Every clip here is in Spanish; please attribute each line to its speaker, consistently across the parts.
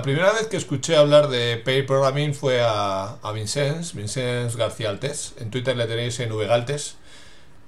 Speaker 1: La primera vez que escuché hablar de Pair Programming fue a, a Vincenz, Vincenz García Altés. En Twitter le tenéis en Vgaltes.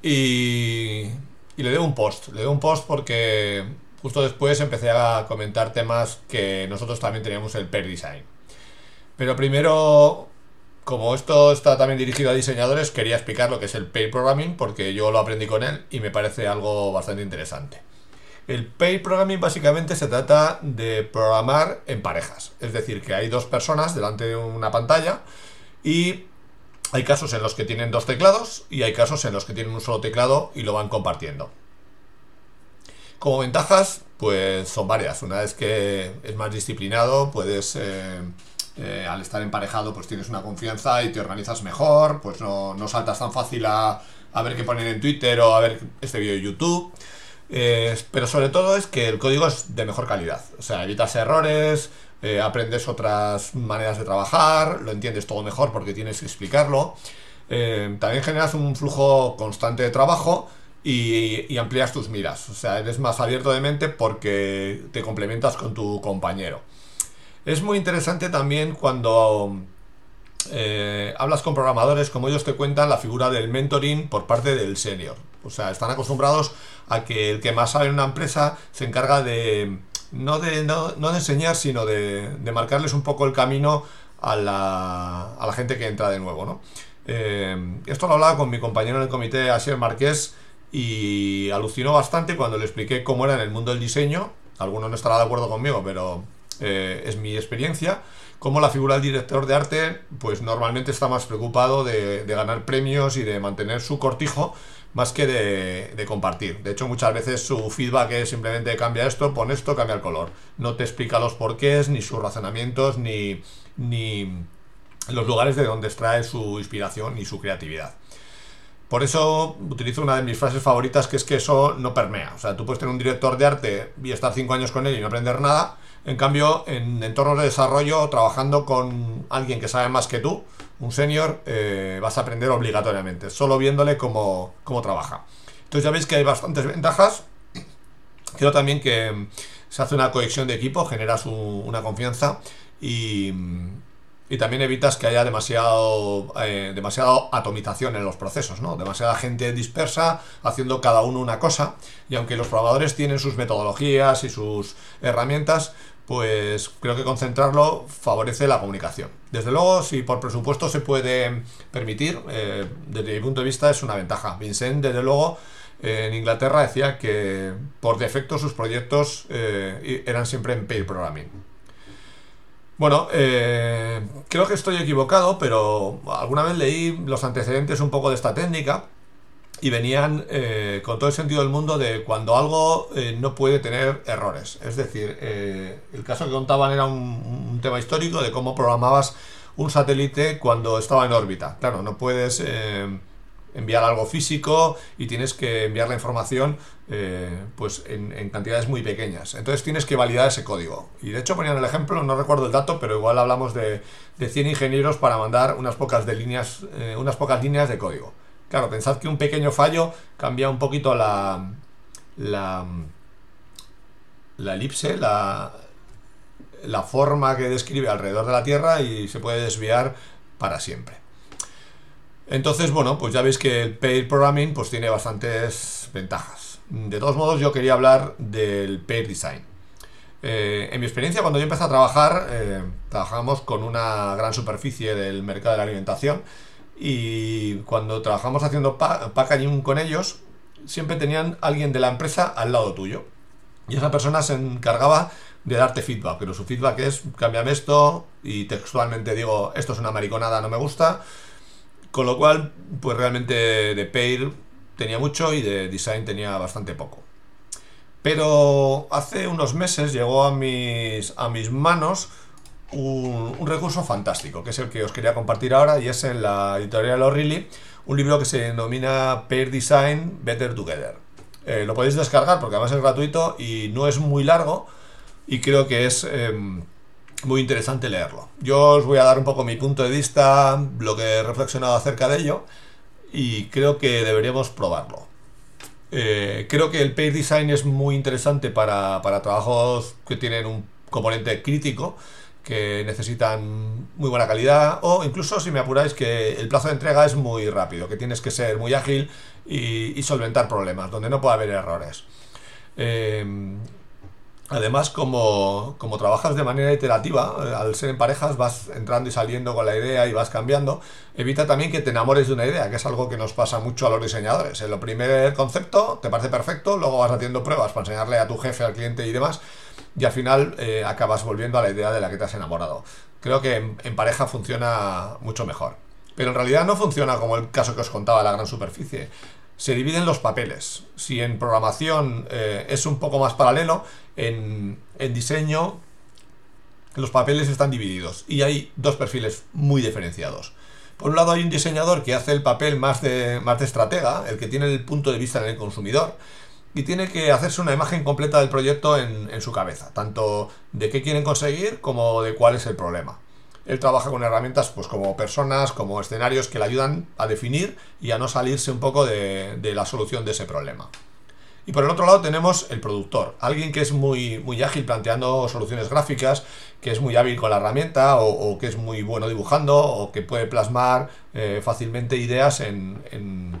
Speaker 1: Y, y le doy un post. Le doy un post porque justo después empecé a comentar temas que nosotros también teníamos el Pair Design. Pero primero, como esto está también dirigido a diseñadores, quería explicar lo que es el Pair Programming porque yo lo aprendí con él y me parece algo bastante interesante. El pair programming básicamente se trata de programar en parejas. Es decir, que hay dos personas delante de una pantalla y hay casos en los que tienen dos teclados y hay casos en los que tienen un solo teclado y lo van compartiendo. Como ventajas, pues son varias. Una es que es más disciplinado, puedes, eh, eh, al estar emparejado, pues tienes una confianza y te organizas mejor, pues no, no saltas tan fácil a, a ver qué poner en Twitter o a ver este vídeo de YouTube. Eh, pero sobre todo es que el código es de mejor calidad. O sea, evitas errores, eh, aprendes otras maneras de trabajar, lo entiendes todo mejor porque tienes que explicarlo. Eh, también generas un flujo constante de trabajo y, amplías tus miras. O sea, eres más abierto de mente porque te complementas con tu compañero. Es muy interesante también cuando hablas con programadores, como ellos te cuentan la figura del mentoring por parte del senior. O sea, están acostumbrados a que el que más sabe en una empresa se encarga de no de, no, de enseñar, sino de, marcarles un poco el camino a la, a la gente que entra de nuevo. ¿no? Eh, esto lo hablaba con mi compañero en el comité, Asier Marqués, y alucinó bastante cuando le expliqué cómo era en el mundo del diseño. Alguno no estará de acuerdo conmigo, pero eh, es mi experiencia. Cómo la figura del director de arte, pues normalmente está más preocupado de, de ganar premios y de mantener su cortijo más que de, compartir. De hecho, muchas veces su feedback es simplemente cambia esto, pon esto, cambia el color. No te explica los porqués, ni sus razonamientos, ni, ni los lugares de donde extrae su inspiración y su creatividad. Por eso utilizo una de mis frases favoritas, que es que eso no permea. O sea, tú puedes tener un director de arte y estar cinco años con él y no aprender nada. En cambio, en entornos de desarrollo, trabajando con alguien que sabe más que tú, un senior, eh, vas a aprender obligatoriamente, solo viéndole cómo, trabaja. Entonces ya veis que hay bastantes ventajas. Creo también que se hace una cohesión de equipo, generas una confianza y, también evitas que haya demasiado, eh, demasiada atomización en los procesos, ¿no? Demasiada gente dispersa haciendo cada uno una cosa. Y aunque los programadores tienen sus metodologías y sus herramientas, pues creo que concentrarlo favorece la comunicación. Desde luego, si por presupuesto se puede permitir, eh, desde mi punto de vista es una ventaja. Vincent, desde luego, en Inglaterra decía que por defecto sus proyectos eh, eran siempre en paid programming. Bueno, eh, creo que estoy equivocado, pero alguna vez leí los antecedentes un poco de esta técnica y venían eh, con todo el sentido del mundo de cuando algo eh, no puede tener errores. Es decir, eh, el caso que contaban era un, tema histórico de cómo programabas un satélite cuando estaba en órbita. Claro, no puedes enviar algo físico y tienes que enviar la información pues en, cantidades muy pequeñas. Entonces tienes que validar ese código. Y de hecho ponían el ejemplo, no recuerdo el dato, pero igual hablamos de, de 100 ingenieros para mandar unas pocas, de líneas, unas pocas líneas de código. Claro, pensad que un pequeño fallo cambia un poquito la, la, la elipse, la, la forma que describe alrededor de la Tierra y se puede desviar para siempre. Entonces, bueno, pues ya veis que el pair programming pues tiene bastantes ventajas. De todos modos, yo quería hablar del pair design. Eh, en mi experiencia, cuando yo empecé a trabajar, eh, trabajamos con una gran superficie del mercado de la alimentación y cuando trabajamos haciendo packaging con ellos, siempre tenían alguien de la empresa al lado tuyo. Y esa persona se encargaba de darte feedback, pero su feedback es, cámbiame esto, y textualmente digo, esto es una mariconada, no me gusta. Con lo cual, pues realmente de Pair tenía mucho y de Design tenía bastante poco. Pero hace unos meses llegó a mis, a mis manos un, recurso fantástico, que es el que os quería compartir ahora, y es en la editorial O'Reilly, un libro que se denomina Pair Design Better Together. Eh, lo podéis descargar porque además es gratuito y no es muy largo, y creo que es em, muy interesante leerlo. Yo os voy a dar un poco mi punto de vista, lo que he reflexionado acerca de ello, y creo que deberíamos probarlo. Eh, creo que el Pair Design es muy interesante para, para trabajos que tienen un componente crítico que necesitan muy buena calidad o incluso si me apuráis que el plazo de entrega es muy rápido, que tienes que ser muy ágil y, solventar problemas, donde no puede haber errores. Eh, Además, como, trabajas de manera iterativa, eh, al ser en parejas vas entrando y saliendo con la idea y vas cambiando, evita también que te enamores de una idea, que es algo que nos pasa mucho a los diseñadores. En lo primer concepto te parece perfecto, luego vas haciendo pruebas para enseñarle a tu jefe, al cliente y demás, y al final eh, acabas volviendo a la idea de la que te has enamorado. Creo que en, pareja funciona mucho mejor. Pero en realidad no funciona como el caso que os contaba la gran superficie se dividen los papeles. Si en programación eh, es un poco más paralelo, en, diseño los papeles están divididos y hay dos perfiles muy diferenciados. Por un lado hay un diseñador que hace el papel más de, más de estratega, el que tiene el punto de vista en el consumidor, y tiene que hacerse una imagen completa del proyecto en, en su cabeza, tanto de qué quieren conseguir como de cuál es el problema. Él trabaja con herramientas pues como personas, como escenarios que le ayudan a definir y a no salirse un poco de, la solución de ese problema. Y por el otro lado tenemos el productor, alguien que es muy, muy ágil planteando soluciones gráficas, que es muy hábil con la herramienta o, que es muy bueno dibujando o que puede plasmar eh, fácilmente ideas en, en,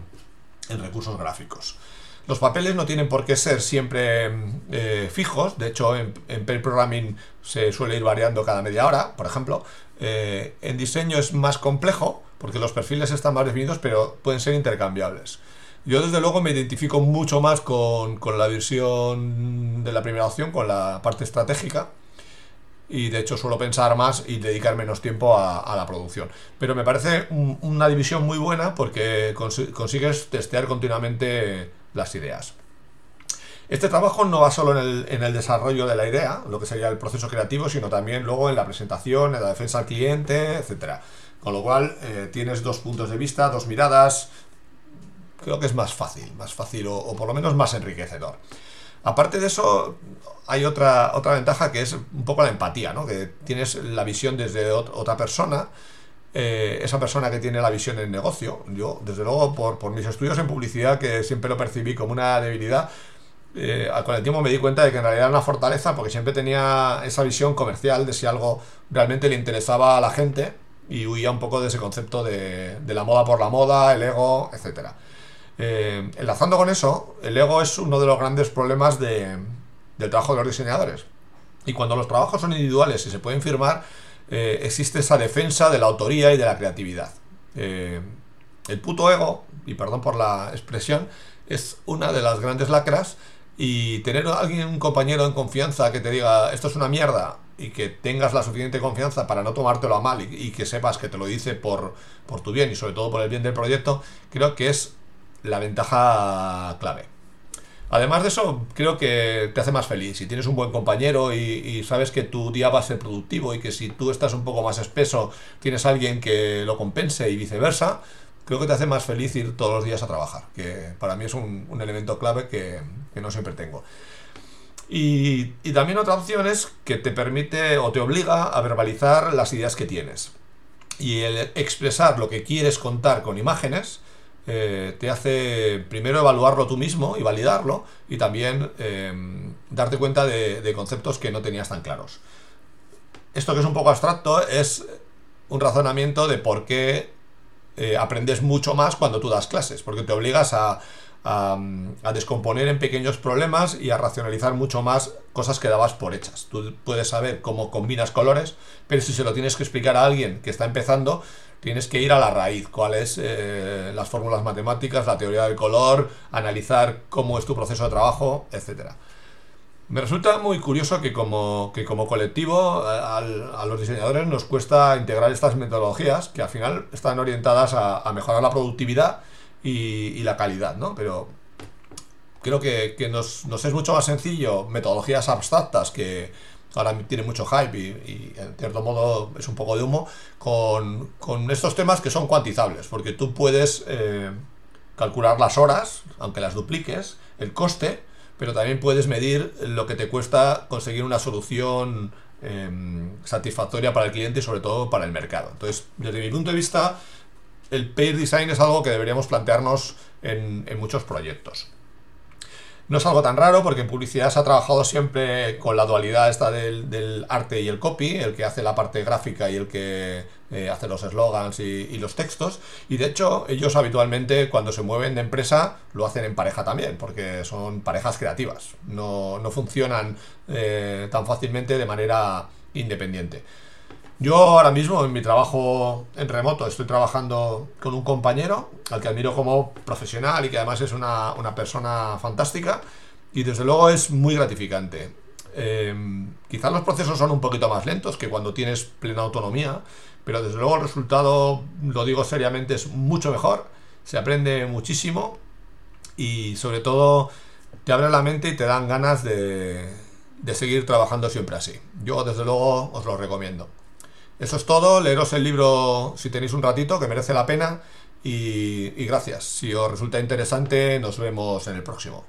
Speaker 1: recursos gráficos. Los papeles no tienen por qué ser siempre eh, fijos, de hecho en, en programming se suele ir variando cada media hora, por ejemplo, eh, en diseño es más complejo porque los perfiles están más definidos, pero pueden ser intercambiables. Yo desde luego me identifico mucho más con, la visión de la primera opción, con la parte estratégica, y de hecho suelo pensar más y dedicar menos tiempo a, la producción. Pero me parece una división muy buena porque consigues testear continuamente las ideas. Este trabajo no va solo en el, desarrollo de la idea, lo que sería el proceso creativo, sino también luego en la presentación, en la defensa al cliente, etc. Con lo cual eh, tienes dos puntos de vista, dos miradas. Creo que es más fácil, más fácil o, por lo menos más enriquecedor. Aparte de eso, hay otra, otra ventaja que es un poco la empatía, ¿no? Que tienes la visión desde otra persona. Eh, esa persona que tiene la visión en negocio. Yo, desde luego, por, por mis estudios en publicidad, que siempre lo percibí como una debilidad, eh, con el tiempo me di cuenta de que en realidad era una fortaleza porque siempre tenía esa visión comercial de si algo realmente le interesaba a la gente y huía un poco de ese concepto de, la moda por la moda, el ego, etc. Eh, enlazando con eso, el ego es uno de los grandes problemas del trabajo de los diseñadores. Y cuando los trabajos son individuales y se pueden firmar, eh, existe esa defensa de la autoría y de la creatividad. el puto ego, y perdón por la expresión, es una de las grandes lacras y tener a alguien, un compañero en confianza que te diga esto es una mierda y que tengas la suficiente confianza para no tomártelo a mal y, que sepas que te lo dice por, por tu bien y sobre todo por el bien del proyecto, creo que es la ventaja clave. Además de eso, creo que te hace más feliz. Si tienes un buen compañero y, y, sabes que tu día va a ser productivo y que si tú estás un poco más espeso, tienes alguien que lo compense y viceversa, creo que te hace más feliz ir todos los días a trabajar, que para mí es un, elemento clave que, no siempre tengo. Y, también otra opción es que te permite o te obliga a verbalizar las ideas que tienes. Y el expresar lo que quieres contar con imágenes eh, te hace primero evaluarlo tú mismo y validarlo y también eh, darte cuenta de, conceptos que no tenías tan claros. Esto que es un poco abstracto es un razonamiento de por qué eh, aprendes mucho más cuando tú das clases, porque te obligas a, descomponer en pequeños problemas y a racionalizar mucho más cosas que dabas por hechas. Tú puedes saber cómo combinas colores, pero si se lo tienes que explicar a alguien que está empezando, tienes que ir a la raíz, cuáles eh, las fórmulas matemáticas, la teoría del color, analizar cómo es tu proceso de trabajo, etcétera. Me resulta muy curioso que como, como colectivo eh, a los diseñadores nos cuesta integrar estas metodologías que al final están orientadas a, mejorar la productividad y, la calidad, ¿no? Pero creo que, nos, es mucho más sencillo metodologías abstractas que ahora tienen mucho hype y, en cierto modo es un poco de humo con, estos temas que son cuantizables, porque tú puedes eh, calcular las horas, aunque las dupliques, el coste, pero también puedes medir lo que te cuesta conseguir una solución em, satisfactoria para el cliente y sobre todo para el mercado. Entonces, desde mi punto de vista, el pair design es algo que deberíamos plantearnos en, muchos proyectos. No es algo tan raro porque en publicidad se ha trabajado siempre con la dualidad esta del, arte y el copy, el que hace la parte gráfica y el que eh, hace los eslogans y, los textos. Y de hecho, ellos habitualmente cuando se mueven de empresa lo hacen en pareja también, porque son parejas creativas. No, funcionan eh, tan fácilmente de manera independiente. Yo ahora mismo en mi trabajo en remoto estoy trabajando con un compañero al que admiro como profesional y que además es una, persona fantástica y desde luego es muy gratificante. Eh, quizás los procesos son un poquito más lentos que cuando tienes plena autonomía, pero desde luego el resultado, lo digo seriamente, es mucho mejor, se aprende muchísimo y sobre todo te abre la mente y te dan ganas de, de seguir trabajando siempre así. Yo desde luego os lo recomiendo. Eso es todo, leeros el libro si tenéis un ratito, que merece la pena. Y, gracias. Si os resulta interesante, nos vemos en el próximo.